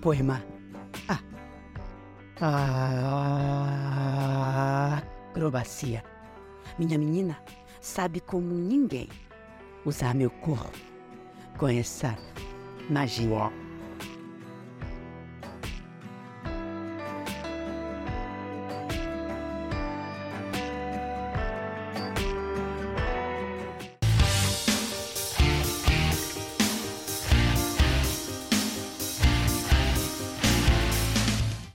Poema. Ah. Ah. Acrobacia. Minha menina sabe como ninguém usar meu corpo com essa magia.